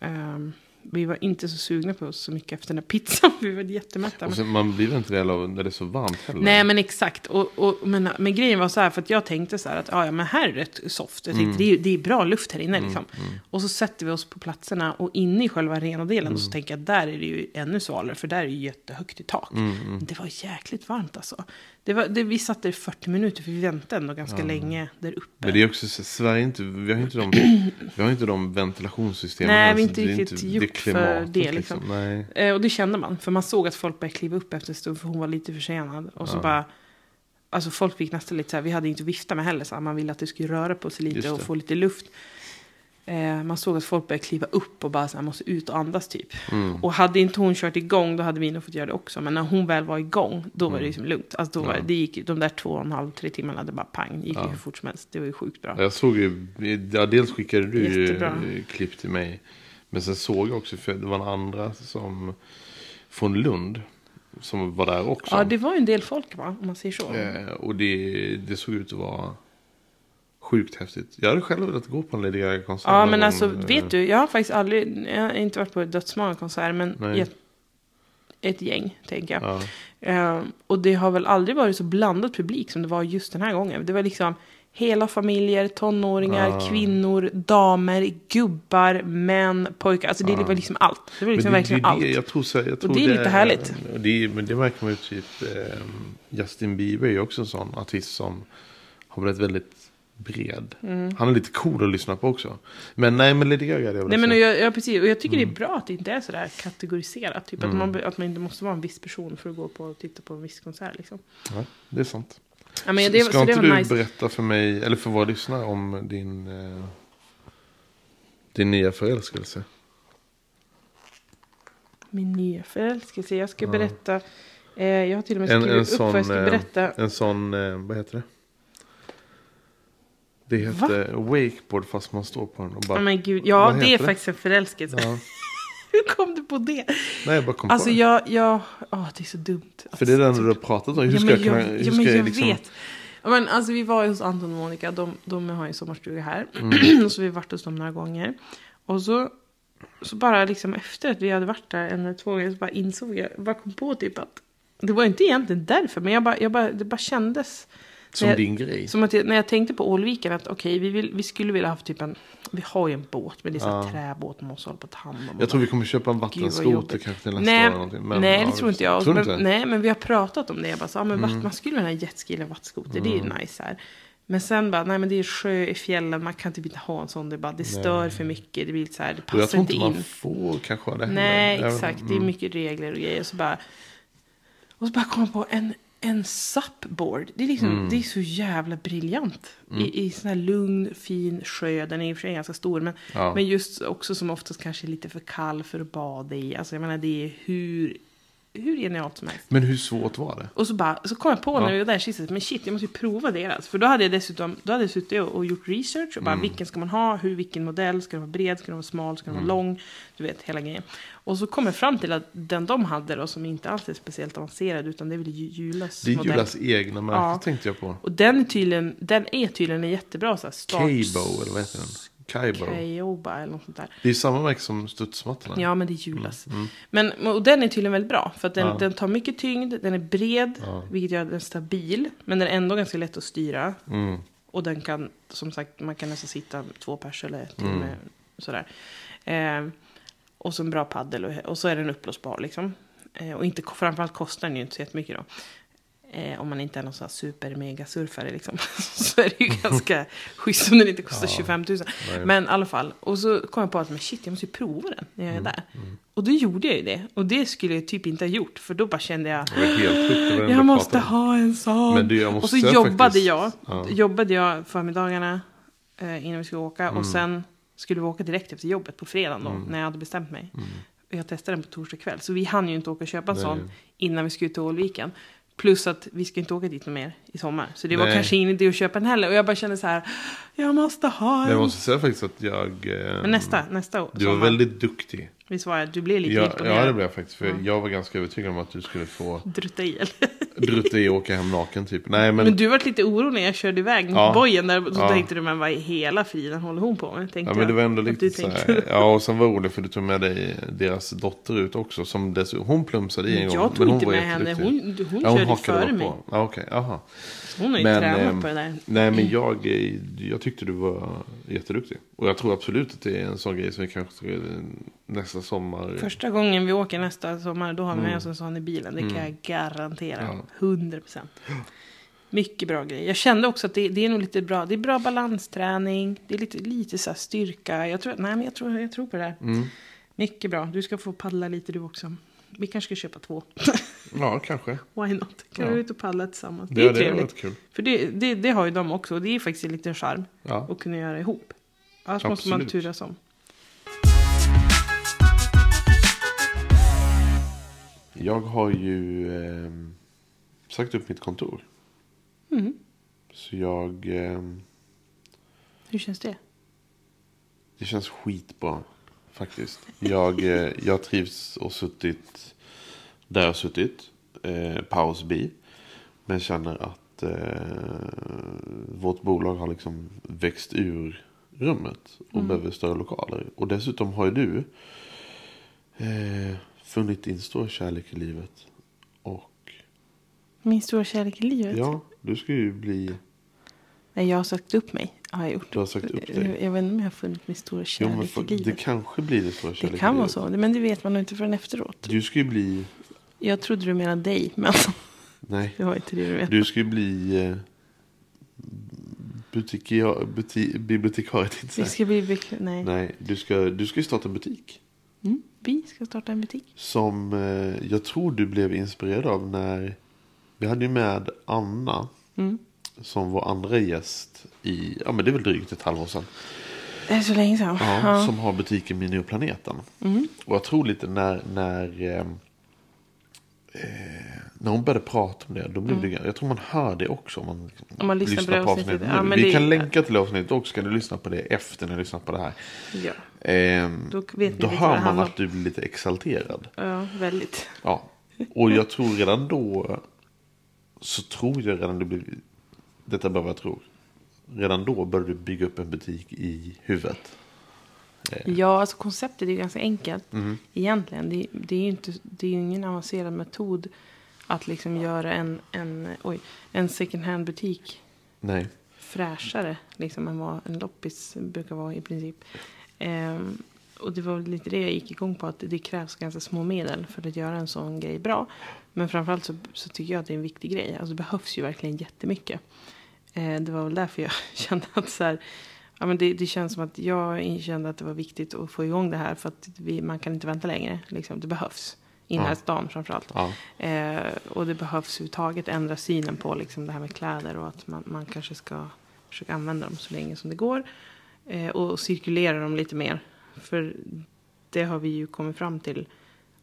B: Ehm, vi var inte så sugna på så mycket efter den här pizzan. <laughs> Vi var jättemätta.
A: Och sen, man blir inte det av när det är så varmt heller.
B: Nej men exakt. Och, och, men, men grejen var så här, för att jag tänkte så här att ja, men här är det rätt soft. Jag tänkte det, är, det är bra luft här inne liksom. Och så sätter vi oss på platserna och inne i själva arenadelen så tänker jag där är det ju ännu svalare för där är det ju jättehögt i tak. Det var jäkligt varmt alltså. Det var, det, vi satt där i 40 minuter för vi väntade ändå ganska länge där uppe.
A: Men det är också så, Sverige inte, vi har inte de, <clears throat> vi har inte de ventilationssystemen.
B: Nej, vi är
A: så
B: inte
A: det
B: riktigt
A: det
B: gjort för
A: klimatet,
B: det, liksom.
A: Nej.
B: Eh, och det kände man, för man såg att folk började kliva upp efter en stund, för hon var lite försenad. Och så bara, alltså folk fick nästan lite så här, vi hade inte vifta med heller, så här, man ville att det skulle röra på sig lite och
A: det.
B: få lite luft. Eh, man såg att folk började kliva upp och bara så här, måste ut och andas typ.
A: Mm.
B: Och hade inte hon kört igång, då hade vi nog fått göra det också. Men när hon väl var igång, då
A: Mm.
B: var det liksom lugnt. Alltså då var, det gick, de där två och en halv, tre timmarna, det bara pang, gick ju hur fort som helst. Det var ju sjukt bra.
A: Jag såg ju, ja, dels skickade du ju
B: Jättebra.
A: klipp till mig. Men sen såg jag också, för det var en andra som, från Lund. Som var där också.
B: Ja, det var ju en del folk va, om man säger så.
A: Eh, och det, det såg ut att vara sjukt häftigt. Jag hade själv velat gå på en Lady Gaga-konsert.
B: Ja, men
A: gång,
B: alltså,
A: eh,
B: vet du, jag har faktiskt aldrig, jag har inte varit på dödsmånga konserter, men
A: Nej.
B: ett, ett gäng, tänker jag.
A: Ja.
B: Ehm, och det har väl aldrig varit så blandad publik som det var just den här gången. Det var liksom hela familjer, tonåringar,
A: Ja.
B: kvinnor, damer, gubbar, män, pojkar. Alltså det var liksom allt. Det var liksom
A: det,
B: verkligen
A: det,
B: allt.
A: jag tror så, jag tror
B: det är lite härligt.
A: och Det, men det märker man ju typ. Eh, Justin Bieber är ju också en sån artist som har blivit väldigt bred.
B: Mm.
A: Han är lite cool att lyssna på också. Men nej, men Lady Gaga hade jag
B: Nej men
A: se.
B: jag, jag, precis, och jag tycker
A: Mm.
B: det är bra att det inte är sådär kategoriserat. Typ att, man, att man inte måste vara en viss person för att gå på och titta på en viss konsert. Liksom.
A: Ja, det är sant.
B: Ja, men det,
A: Ska
B: det
A: inte du
B: nice.
A: berätta för mig, eller för våra lyssnare om din, eh, din nya förälskelse?
B: Min nya förälskelse. Jag ska berätta. Eh, jag har till och med
A: En,
B: skrivit
A: en
B: upp
A: sån,
B: vad jag ska
A: eh,
B: berätta.
A: en sån, eh, vad heter det? Det heter wakeboard fast man står på den och bara...
B: Oh, men gud. Ja, det är
A: det?
B: faktiskt en förälskelse.
A: Ja. <laughs>
B: Hur kom du på det?
A: Nej, jag bara kom
B: Alltså
A: på det.
B: jag, jag, åh det är så dumt.
A: För det är den
B: Alltså,
A: du har pratat om. Hur
B: ja,
A: ska
B: men
A: jag kunna... Hur
B: jag, ja, men
A: jag
B: jag
A: liksom...
B: vet. Men alltså vi var ju hos Anton och Monica, de, de har ju sommarstuga här.
A: Mm. <clears throat>
B: så vi har varit hos dem några gånger. Och så, så bara liksom efter att vi hade varit där en eller två gånger så bara insåg jag, jag bara kom på typ att det var inte egentligen därför, men jag bara, jag bara, det bara kändes.
A: Som
B: jag,
A: din grej.
B: Som att jag, när jag tänkte på Ålviken att okej, vi, vill, vi skulle vilja ha typ en, vi har ju en båt, men det är så här träbåt man måste hålla på att ta hand om.
A: Jag tror vi kommer köpa en vattenskoter kanske till nästa
B: nej,
A: år. eller någonting. Men,
B: nej,
A: ja,
B: det tror inte jag.
A: Tror
B: men,
A: inte? Mm.
B: nej, men vi har pratat om det. Jag bara, så, ja, men vatt- Man skulle vilja ha en jetski eller vattskoter. Det är ju nice här. Men sen bara, nej men det är sjö i fjällen, man kan typ inte ha en sån. Det, bara, det stör för mycket, det blir så här, det
A: Och jag
B: passar
A: tror
B: inte
A: inte
B: in.
A: man får kanske det heller.
B: Nej, exakt. Det är
A: mm.
B: mycket regler och grejer. Så bara, och så bara kom jag på en, en supboard. Det är, liksom,
A: Mm.
B: det är så jävla briljant. I, I sån här lugn, fin sjö. Den är i och för sig ganska stor. Men,
A: Ja.
B: men just också som oftast kanske är lite för kall för att bada i. Alltså jag menar det är hur, hur genialt som helst.
A: Men hur svårt var det?
B: Och så, bara, så kom jag på när vi var där sist, men shit, jag måste ju prova deras. För då hade jag dessutom då hade jag suttit och, och gjort research. Och bara,
A: Mm.
B: vilken ska man ha? Hur, vilken modell? Ska den vara bred? Ska den vara smal? Ska den
A: Mm.
B: vara lång? Du vet, hela grejen. Och så kom jag fram till att den de hade då, som inte alls är speciellt avancerad, utan det är väl Ju- Julas
A: Det är
B: modell.
A: Julas egna märke
B: Ja.
A: tänkte jag på.
B: Och den är tydligen, den är tydligen en jättebra så här, start...
A: Kaibo, eller vad heter den? Kaibo.
B: Kaioba eller något sånt där.
A: Det är samma märke som studsmattorna.
B: Ja, men det är Julas. Men, och den är tydligen väldigt bra. För att den,
A: Mm, Ja.
B: den tar mycket tyngd, den är bred,
A: Ja.
B: vilket gör den stabil. Men den är ändå ganska lätt att styra.
A: Mm.
B: Och den kan, som sagt, man kan nästan sitta två pers eller till
A: Mm.
B: och med sådär. Eh, och så en bra paddel och, och så är den uppblåsbar liksom. Eh, och inte, framförallt kostar den ju inte så jättemycket då. Eh, om man inte är någon sån här super mega surfare liksom. <laughs> så är det ju <laughs> ganska schysst om den inte kostar 25 000.
A: Nej.
B: Men i alla fall. Och så kom jag på att men shit, jag måste ju prova den när jag
A: Mm,
B: är där. Och då gjorde jag ju det. Och det skulle jag typ inte ha gjort. För då bara kände jag.
A: Sjukt.
B: Jag måste ha en sån.
A: Måste
B: och så jobbade
A: faktiskt-
B: jag.
A: Ja.
B: Jobbade jag förmiddagarna eh, innan vi skulle åka.
A: Mm.
B: Och sen skulle vi åka direkt efter jobbet på fredagen då. När jag hade bestämt mig. Och jag testade den på torsdag kväll. Så vi hann ju inte åka och köpa en
A: Mm. Nej.
B: sån innan vi skulle till Ålviken. Plus att vi ska inte åka dit mer i sommar. Så det var
A: Nej.
B: kanske ingen idé att köpa den heller. Och jag bara kände så här. Jag måste ha en.
A: jag måste säga faktiskt att jag... eh,
B: Men nästa, nästa år.
A: Du var
B: sommar.
A: väldigt duktig.
B: Visst var jag? Du blev lite
A: Ja,
B: imponerad.
A: ja, det blev jag faktiskt. För jag var ganska övertygad om att du skulle få
B: Drutta i
A: drutta i och åka hem naken typ. Nej, men...
B: Men du var lite orolig när jag körde iväg
A: Ja.
B: bojen där. Så
A: Ja.
B: tänkte du, men vad i hela friden håller hon på med? Tänkte
A: Ja, men det var
B: jag.
A: ändå
B: Att
A: lite så här. Ja, och sen var det roligt för du tog med dig deras dotter ut också. Som dessutom, hon plumsade i en gång.
B: Jag tog
A: men hon
B: inte med henne. Hon, hon
A: Ja,
B: körde ju
A: hakade
B: före mig.
A: på. Ja, okej. Aha.
B: Hon har ju
A: Men,
B: tränat
A: ehm,
B: på det där.
A: Nej, men jag, eh, jag tyckte du var jätteduktig. Och jag tror absolut att det är en sån grej som vi kanske eh, nästa sommar.
B: Första gången vi åker nästa sommar, då har vi med oss en sån i bilen. Det kan jag garantera.
A: Mm.
B: 100 procent. Mycket bra grej. Jag kände också att det, det är nog lite bra. Det är bra balansträning. Det är lite, lite så styrka. Jag tror, nej, men jag tror, jag tror på det här.
A: Mm.
B: Mycket bra. Du ska få paddla lite du också. Vi kanske ska köpa två.
A: Ja, kanske. <laughs>
B: Why not? Kan
A: Ja.
B: vi ut och paddla tillsammans? Det,
A: Det,
B: är
A: det,
B: trevligt.
A: kul.
B: För det, det, det har ju de också. Och det är faktiskt en liten charm.
A: Ja.
B: Att kunna göra ihop. Annars måste man
A: Absolut.
B: turas om.
A: Jag har ju eh, sagt upp mitt kontor.
B: Mm.
A: Så jag... Eh,
B: Hur känns det?
A: det känns skitbra. Faktiskt. Jag, eh, jag trivs och suttit där jag suttit. Eh, paus bi. Men känner att eh, vårt bolag har liksom växt ur rummet. Och behöver större lokaler. Och dessutom har ju du eh, funnit din stora kärlek i livet. Och
B: Min stora kärlek i livet?
A: ja, du ska ju bli...
B: Nej, jag har sagt upp mig. Har jag gjort.
A: Du har sagt upp dig.
B: Jag, vet inte om jag har funnit min stora
A: Jo,
B: kärlek i
A: för,
B: livet.
A: det kanske blir din stora kärlek
B: det
A: i
B: kan vara så. Men det vet man nog inte förrän efteråt.
A: Du ska ju bli...
B: Jag trodde du menade dig. Men
A: Nej.
B: det var inte det du vet.
A: Du ska ju bli eh, butikia, buti, bibliotekarie.
B: Vi
A: säga.
B: ska bli. Nej.
A: Nej, du ska, du ska ju starta en butik.
B: Mm, vi ska starta en butik.
A: Som eh, jag tror du blev inspirerad av när vi hade ju med Anna.
B: Mm.
A: Som var andra gäst i, ja men det är väl drygt ett halvår sedan.
B: Det är så länge sedan.
A: Ja,
B: Ja.
A: Som har butiken Minioplaneten.
B: Mm.
A: Och jag tror lite när, när, eh, eh, när hon började prata om det. Då blev det, jag tror man hör det också. Om man,
B: Mm. Om man lyssnar på det avsnittet.
A: nu.
B: Ja, men
A: Vi
B: det-
A: kan länka till avsnittet också. Kan du lyssna på det efter när du lyssnat på det här.
B: Ja.
A: Ehm,
B: Då vet
A: då hör man att du blir lite exalterad.
B: ja, väldigt.
A: Ja. Och jag tror redan då. Så tror jag redan du blir. Detta bara vad jag tror. Redan då började du bygga upp en butik i huvudet.
B: Ja, alltså konceptet är ju ganska enkelt.
A: Mm.
B: Egentligen. Det, det är ju inte, det är ingen avancerad metod att liksom göra en, en, oj, en second hand butik
A: Nej.
B: fräschare liksom, än vad en loppis brukar vara i princip. Ehm, och det var lite det jag gick igång på. Att det krävs ganska små medel för att göra en sån grej bra. Men framförallt så, så tycker jag att det är en viktig grej. Alltså det behövs ju verkligen jättemycket. Eh, det var väl därför jag <laughs> kände att så här, ja, men det, det känns som att jag kände att det var viktigt att få igång det här. För att vi, man kan inte vänta längre. Liksom, det behövs. I den här
A: Ja.
B: stan framförallt.
A: Ja.
B: Eh, och det behövs överhuvudtaget ändra synen på liksom, det här med kläder. Och att man, man kanske ska försöka använda dem så länge som det går. Eh, och cirkulera dem lite mer. För det har vi ju kommit fram till.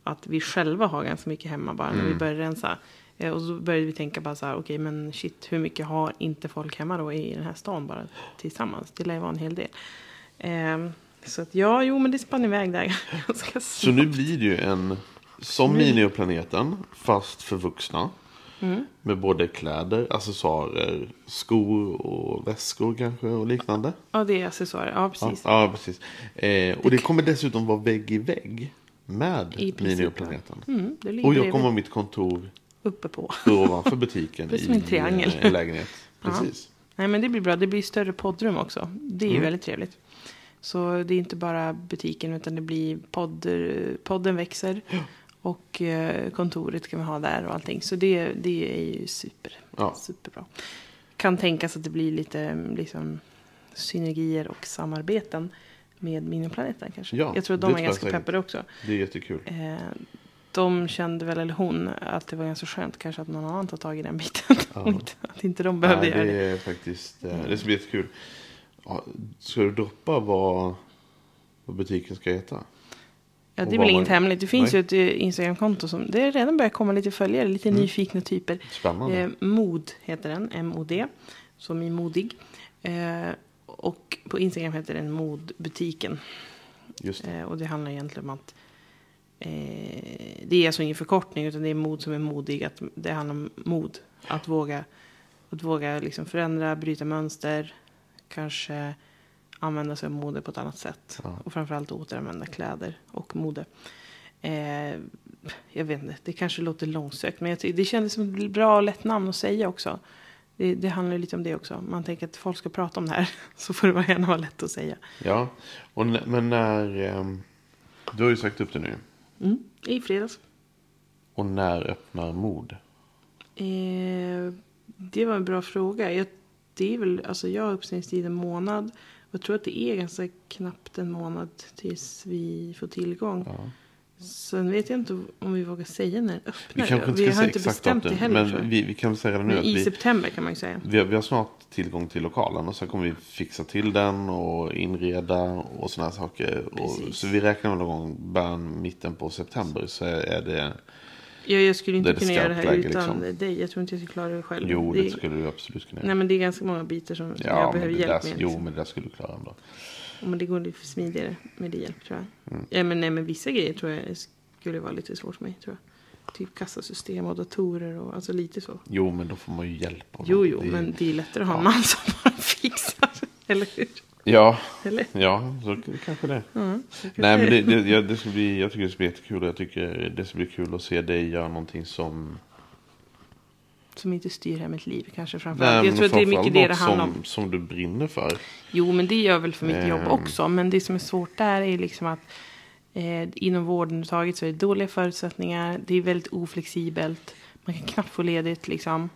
B: Att vi själva har ganska mycket hemma bara när vi
A: Mm.
B: börjar rensa. Eh, och så började vi tänka bara så här, okej men shit, hur mycket har inte folk hemma då i den här stan bara tillsammans? Det lär ju vara en hel del. Eh, så att ja, jo men det spann iväg där <laughs> ganska
A: Så nu blir det ju en, som Minioplaneten, fast för vuxna.
B: Mm.
A: Med både kläder, accessoarer, skor och väskor kanske och liknande.
B: Ja, det är accessoarer. Ja,
A: Ja,
B: precis.
A: ja precis. Eh, och det kommer dessutom vara vägg i vägg med Minioplaneten.
B: Mm,
A: Och jag kommer ha mitt kontor
B: uppe på.
A: ovanför butiken <laughs>
B: som en
A: i
B: triangel.
A: eh, en lägenhet. <laughs>
B: Ja.
A: Precis.
B: Nej, men det blir bra. Det blir större poddrum också. Det är ju
A: Mm.
B: väldigt trevligt. Så det är inte bara butiken utan det blir podder, podden växer. Och eh, kontoret kan vi ha där och allting. Så det, det är ju super,
A: Ja.
B: superbra. Kan tänkas att det blir lite liksom, synergier och samarbeten med Miniplaneten kanske.
A: Ja,
B: jag tror att
A: det
B: de är ganska peppade också.
A: Det är jättekul.
B: Eh, de kände väl, eller hon, att det var ganska skönt kanske att någon annan tar tag i den biten.
A: Ja. <laughs>
B: Att inte de behövde
A: Nej,
B: göra
A: det
B: det.
A: är faktiskt eh, det ska bli jättekul. Ska du droppa vad, vad butiken ska heta?
B: Ja, det är väl inget hemligt. Det finns
A: Nej.
B: ju ett eh, Instagramkonto som det är redan börjar komma lite följare, lite
A: Mm.
B: nyfikna typer.
A: Spännande.
B: Eh, Mod heter den, M-O-D, som i modig. Eh, och på Instagram heter den Modbutiken.
A: Just det.
B: Eh, och det handlar egentligen om att eh, det är alltså ingen förkortning utan det är mod som är modig. Att det handlar om mod. Att våga, att våga liksom förändra, bryta mönster. Kanske använda sig av mode på ett annat sätt.
A: Ja.
B: Och framförallt återanvända kläder och mode. Eh, jag vet inte, det kanske låter långsökt. Men jag det kändes som ett bra och lätt namn att säga också. Det, det handlar lite om det också. Man tänker att folk ska prata om det här. <laughs> Så får det vara gärna vara lätt att säga.
A: Ja, och, men när... ehm, du har ju sagt upp det nu.
B: Mm, I fredags.
A: Och när öppnar mod?
B: Eh, det var en bra fråga. Jag, det är väl, alltså jag har uppsägningstid en månad. Jag tror att det är ganska knappt en månad tills vi får tillgång.
A: Ja.
B: Sen vet jag inte om vi vågar säga när den
A: Vi
B: öppnar.
A: kanske inte
B: vi har inte bestämt det heller.
A: Men vi, vi kan säga det nu.
B: I
A: vi,
B: september kan man ju säga.
A: vi, har, vi har snart tillgång till lokalen. Och sen kommer vi fixa till den och inreda och sådana saker. Och, så vi räknar med någon gång början, mitten på september. Så är det...
B: Jag, jag skulle inte
A: Det
B: kunna göra det här utan
A: liksom.
B: dig. Jag tror inte jag skulle klara det själv.
A: Jo,
B: det,
A: det skulle du absolut kunna
B: Nej
A: göra.
B: men det är ganska många bitar som
A: Ja,
B: jag behöver hjälp
A: där,
B: med.
A: Jo,
B: liksom.
A: men det där skulle du klara ändå.
B: Men det går lite för smidigare med din hjälp tror jag.
A: Mm.
B: Ja, men, nej, men vissa grejer tror jag skulle vara lite svårt för mig. Tror jag. Typ kassasystem och datorer och alltså lite så.
A: Jo, men då får man ju hjälp
B: Jo, jo,
A: Det är-
B: men det är lättare att ha en
A: Ja.
B: man som bara <laughs> fixar. Eller hur?
A: Ja,
B: Eller?
A: ja, så kanske det.
B: Kanske
A: Nej, men det, det, ja, det ska bli, jag tycker det ska bli jättekul. Jag tycker det ska bli kul att se dig göra någonting som...
B: Som inte styr här mitt liv kanske
A: Nej,
B: framförallt.
A: men
B: jag tror att det är mycket det det handlar om.
A: som du brinner för.
B: Jo, men det gör väl för mitt jobb
A: Ehm.
B: också. Men det som är svårt där är liksom att eh, inom vården överhuvudtaget så är det dåliga förutsättningar. Det är väldigt oflexibelt. Man kan knappt få ledigt liksom.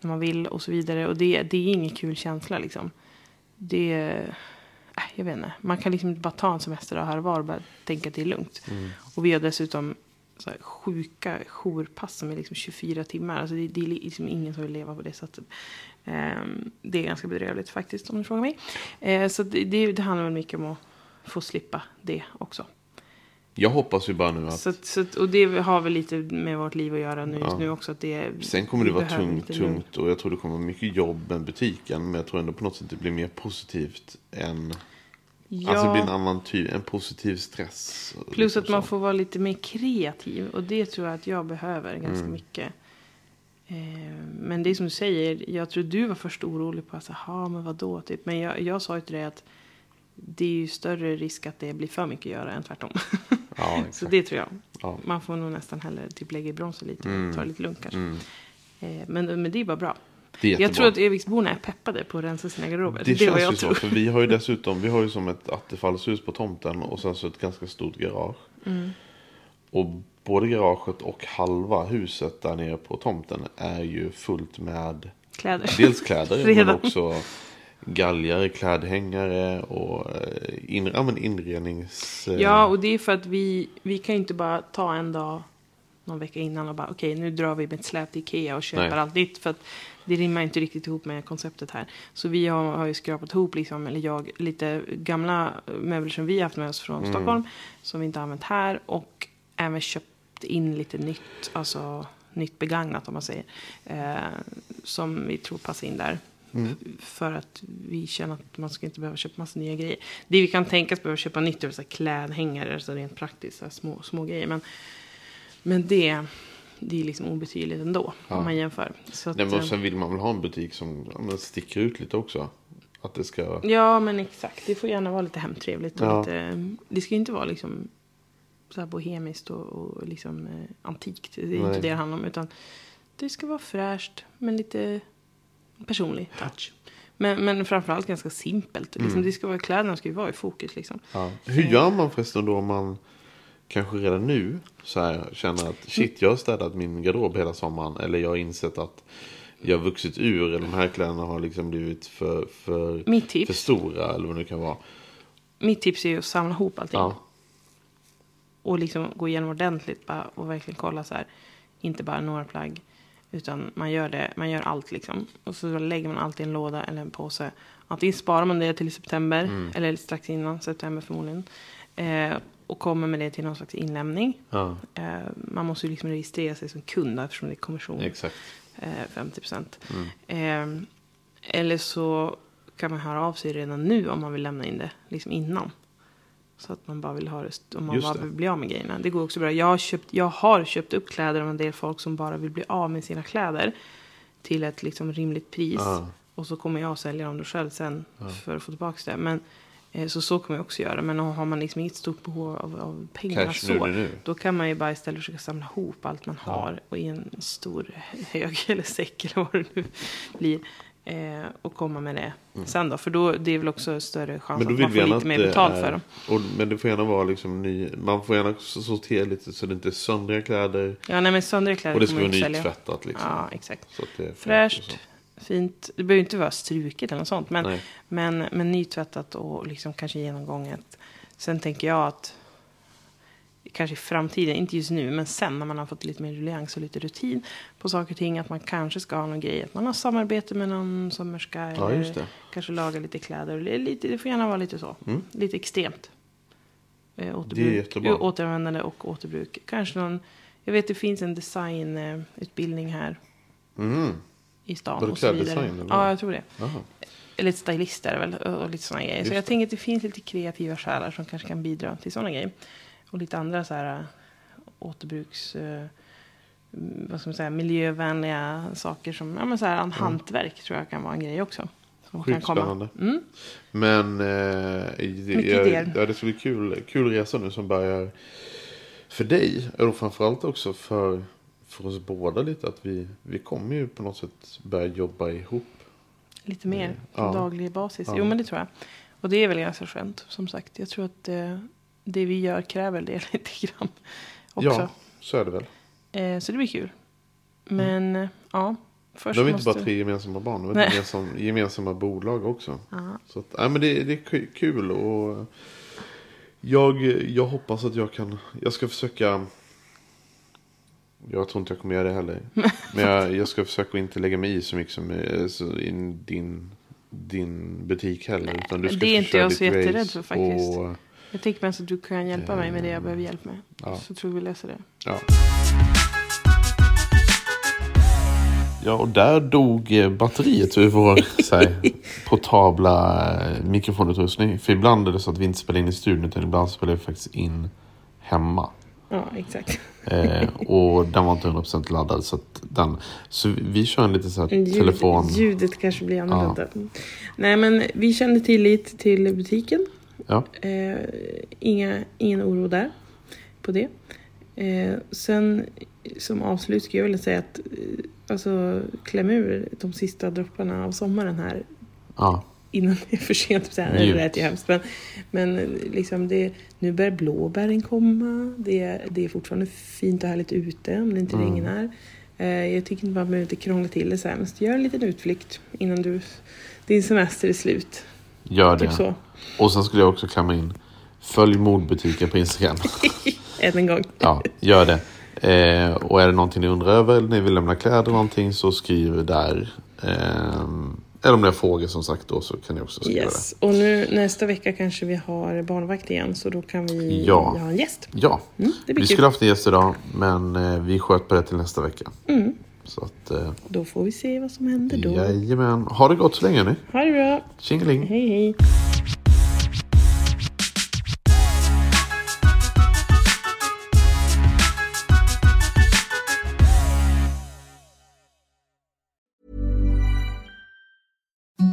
B: När man vill och så vidare. Och det, det är ingen kul känsla liksom. Det äh, jag vet inte. Man kan liksom inte bara ta en semester och här och var och bara tänka att det är lugnt. Och vi har dessutom så här, sjuka jourpass som är liksom 24 timmar. Alltså det, det är liksom ingen som vill leva på det sättet. Ehm, det är ganska bedrövligt faktiskt om du frågar mig. Eh, så det, det, det handlar väl mycket om att få slippa det också.
A: Jag hoppas ju bara nu att...
B: Så, så, och det har väl lite med vårt liv att göra nu just
A: Ja.
B: nu också. Att det,
A: Sen kommer det vara tungt, tungt. Och jag tror det kommer vara mycket jobb med butiken. Men jag tror ändå på något sätt det blir mer positivt än...
B: Ja.
A: Alltså det blir en annan typ, en positiv stress.
B: Plus
A: liksom
B: att man
A: så.
B: får vara lite mer kreativ. Och det tror jag att jag behöver ganska
A: Mm.
B: mycket. Eh, men det är som du säger. Jag tror du var först orolig på att jaha, men vadå? Typ. Men jag, jag sa ju till dig att det är ju större risk att det blir för mycket att göra än tvärtom. <laughs>
A: Ja, <laughs>
B: Så det tror jag.
A: Ja.
B: Man får nog nästan hellre typ lägga i bromsen lite.
A: Mm.
B: Ta lite lugnt kanske.
A: Mm.
B: Eh, men, men det är bara bra.
A: Det är
B: Jag tror att Eviksborna är peppade på att rensa sina garderober.
A: Det,
B: Det,
A: känns
B: jag
A: ju så, för vi har ju <laughs> dessutom, vi har ju som ett attefallshus på tomten och sen så ett ganska stort garage.
B: Mm.
A: Och både garaget och halva huset där nere på tomten är ju fullt med
B: Kläder.
A: Dels kläder men <laughs> också galgar, klädhängare och eh, in, ja, men inrednings... eh,
B: Ja, och det är för att vi, vi kan inte bara ta en dag någon vecka innan och bara okej, nu drar vi med ett släp till Ikea och köper
A: Nej.
B: allt nytt. För att det rimmar inte riktigt ihop med konceptet här. Så vi har, har ju skrapat ihop, liksom, eller jag, lite gamla möbler som vi har haft med oss från Stockholm. Som vi inte har använt här. Och även köpt in lite nytt, alltså nytt begagnat om man säger. Eh, som vi tror passar in där. För att vi känner att man ska inte behöva köpa massa nya grejer. Det vi kan tänkas behöva köpa nytt är så klädhängare, så rent praktiskt, så små, små grejer. Men, men det, det är liksom obetydligt ändå, om man jämför. Så att,
A: Nej, men
B: eh,
A: sen vill man väl ha en butik som ja, sticker ut lite också. Att det ska...
B: Ja, men exakt. Det får gärna vara lite hemtrevligt. Och
A: Ja.
B: lite, det ska ju inte vara liksom så här bohemiskt och, och liksom eh, antikt. Det är inte
A: Nej.
B: det det handlar om. Utan det ska vara fräscht, men lite personlig touch. Men, men framförallt ganska simpelt. Liksom,
A: Mm.
B: det ska vara, kläderna ska ju vara i fokus. Liksom.
A: Ja. Hur gör man förresten då om man kanske redan nu så här, känner att shit jag har städat min garderob hela sommaren. Eller jag har insett att jag har vuxit ur. Eller de här kläderna har liksom blivit för, för, för stora. Eller vad det kan vara.
B: Mitt tips är ju att samla ihop allting.
A: Ja.
B: Och liksom gå igenom ordentligt bara, och verkligen kolla så här. Inte bara några plagg. Utan man gör, det, man gör allt liksom. Och så lägger man allt i en låda eller en påse. Antingen sparar man det till september.
A: Mm.
B: Eller strax innan september förmodligen. Eh, och kommer med det till någon slags inlämning.
A: Ja,
B: Eh, man måste ju liksom registrera sig som kund eftersom det är kommission.
A: exakt.
B: Eh, 50 procent.
A: Mm.
B: Eh, eller så kan man höra av sig redan nu om man vill lämna in det liksom innan. Så att man bara vill ha det, om man bara vill bli av med grejerna. Det går också bra. Jag har, köpt, jag har köpt upp kläder av en del folk som bara vill bli av med sina kläder. Till ett liksom rimligt pris.
A: Ja.
B: Och så kommer jag att sälja dem då själv sen för att få tillbaka det. Men, eh, så så kommer jag också göra. Men har man liksom inget stort behov av, av pengar
A: Cash
B: så.
A: nu, nu, nu.
B: Då kan man ju bara istället försöka samla ihop allt man har. Och i en stor <laughs> hög eller säck eller vad det nu blir. Eh, och komma med det sen då. För då det är väl också större chans
A: Mm.
B: Att man får lite mer betalt
A: är,
B: för dem.
A: Och, men det får gärna vara liksom ny. Man får gärna sortera lite så det inte är söndriga kläder.
B: Ja, nej men söndriga kläder
A: Och det ska vara nytvättat liksom.
B: Ja, exakt. Fräscht, fint. Det behöver inte vara struket eller något sånt. Men,
A: Nej.
B: men, men nytvättat och liksom kanske genomgånget. Sen tänker jag att kanske i framtiden, inte just nu, men sen när man har fått lite mer ruljans och lite rutin på saker och ting. Att man kanske ska ha någon grej. Att man har samarbete med någon sömmerska.
A: Ja,
B: eller
A: det.
B: kanske laga lite kläder. Lite, det får gärna vara lite så. Lite extremt. Eh, återbruk,
A: Mm. jättebra.
B: Återanvändande och återbruk. Kanske någon, jag vet det finns en designutbildning här
A: Mm.
B: i stan. Och vidare.
A: kläddesign,
B: Ja, jag tror det.
A: Jaha.
B: Eller stylist är det väl. Och lite sådana grejer.
A: Just
B: Så jag
A: det.
B: tänker att det finns lite kreativa själar som kanske kan bidra till sådana grejer. Och lite andra så här äh, återbruks... äh, mm, vad ska man säga? Miljövänliga saker som... Ja, men så här, en hantverk tror jag kan vara en grej också. Som
A: Sjukt spännande.
B: Mm.
A: Men eh, jag, ja, det ska bli kul, kul resa nu som börjar för dig. Och framförallt också för, för oss båda lite. Att vi, vi kommer ju på något sätt börja jobba ihop.
B: Lite mer på
A: Ja.
B: daglig basis.
A: Ja.
B: Jo, men det tror jag. Och det är väl ganska skönt, som sagt. Jag tror att eh, det vi gör kräver det <laughs> lite grann också.
A: Ja, så är det väl.
B: Eh, så det blir kul. Men eh, ja, först
A: har vi inte bara tre gemensamma barn. Vi har gemensam, gemensamma bolag också.
B: Ja.
A: Så att, nej, men det, det är ku- kul. Och jag, jag hoppas att jag kan. Jag ska försöka. Jag tror inte jag kommer göra det heller. <laughs> Men jag, jag ska försöka inte lägga mig i så mycket som eh, så i din, din butik heller. utan du ska
B: det är inte jag så jätterädd för faktiskt.
A: Och,
B: Jag tänker mest att du kan hjälpa mig med det jag behöver hjälp med.
A: Ja.
B: Så tror vi löser det.
A: ja. Ja, och där dog eh, batteriet ur vår <laughs> så här, portabla eh, mikrofonutrustning. För ibland är det så att vi inte spelar in i studion utan ibland spelar vi faktiskt in hemma.
B: Ja, exakt.
A: Eh, och den var inte 100% laddad. Så, att den, så vi kör en lite så här
B: Ljud,
A: telefon.
B: Ljudet kanske blir annorlunda. Nej, men vi kände tillit till butiken.
A: Ja,
B: Eh, inga, ingen oro där på det. Eh, sen som avslut skulle jag vilja säga att eh, alltså, kläm ur de sista dropparna av sommaren här
A: ja,
B: innan det är för sent. Så här, det lät ju hemskt. Men, men liksom det, nu börjar blåbären komma. Det, är- det är fortfarande fint och härligt ute om det inte
A: Mm.
B: regnar. Eh, jag tycker inte man behöver krångla till det sämst. Gör en liten utflykt innan du, din semester är slut.
A: Gör det.
B: Typ så.
A: Och sen skulle jag också klämma in. Följ mordbutiken på Instagram. <laughs>
B: Än en gång. <laughs>
A: ja, gör det. Eh, och är det någonting ni undrar över eller ni vill lämna kläder eller någonting så skriv där. Eh, eller om ni har frågor som sagt då så kan ni också skriva
B: Yes. Och nu nästa vecka kanske vi har barnvakt igen så då kan vi
A: Ja.
B: ha en gäst.
A: det. Ja,
B: Mm, det
A: vi
B: kul.
A: skulle haft en gäst idag men eh, vi sköt på det till nästa vecka.
B: Mm.
A: Så att, eh,
B: Då får vi se vad som händer då.
A: jajamän. Ha det gott så länge nu.
B: Ha det bra.
A: Tjingeling.
B: Hej hej.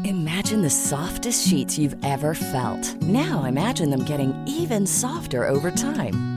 C: Imagine the softest sheets you've ever felt. Now imagine them getting even softer over time.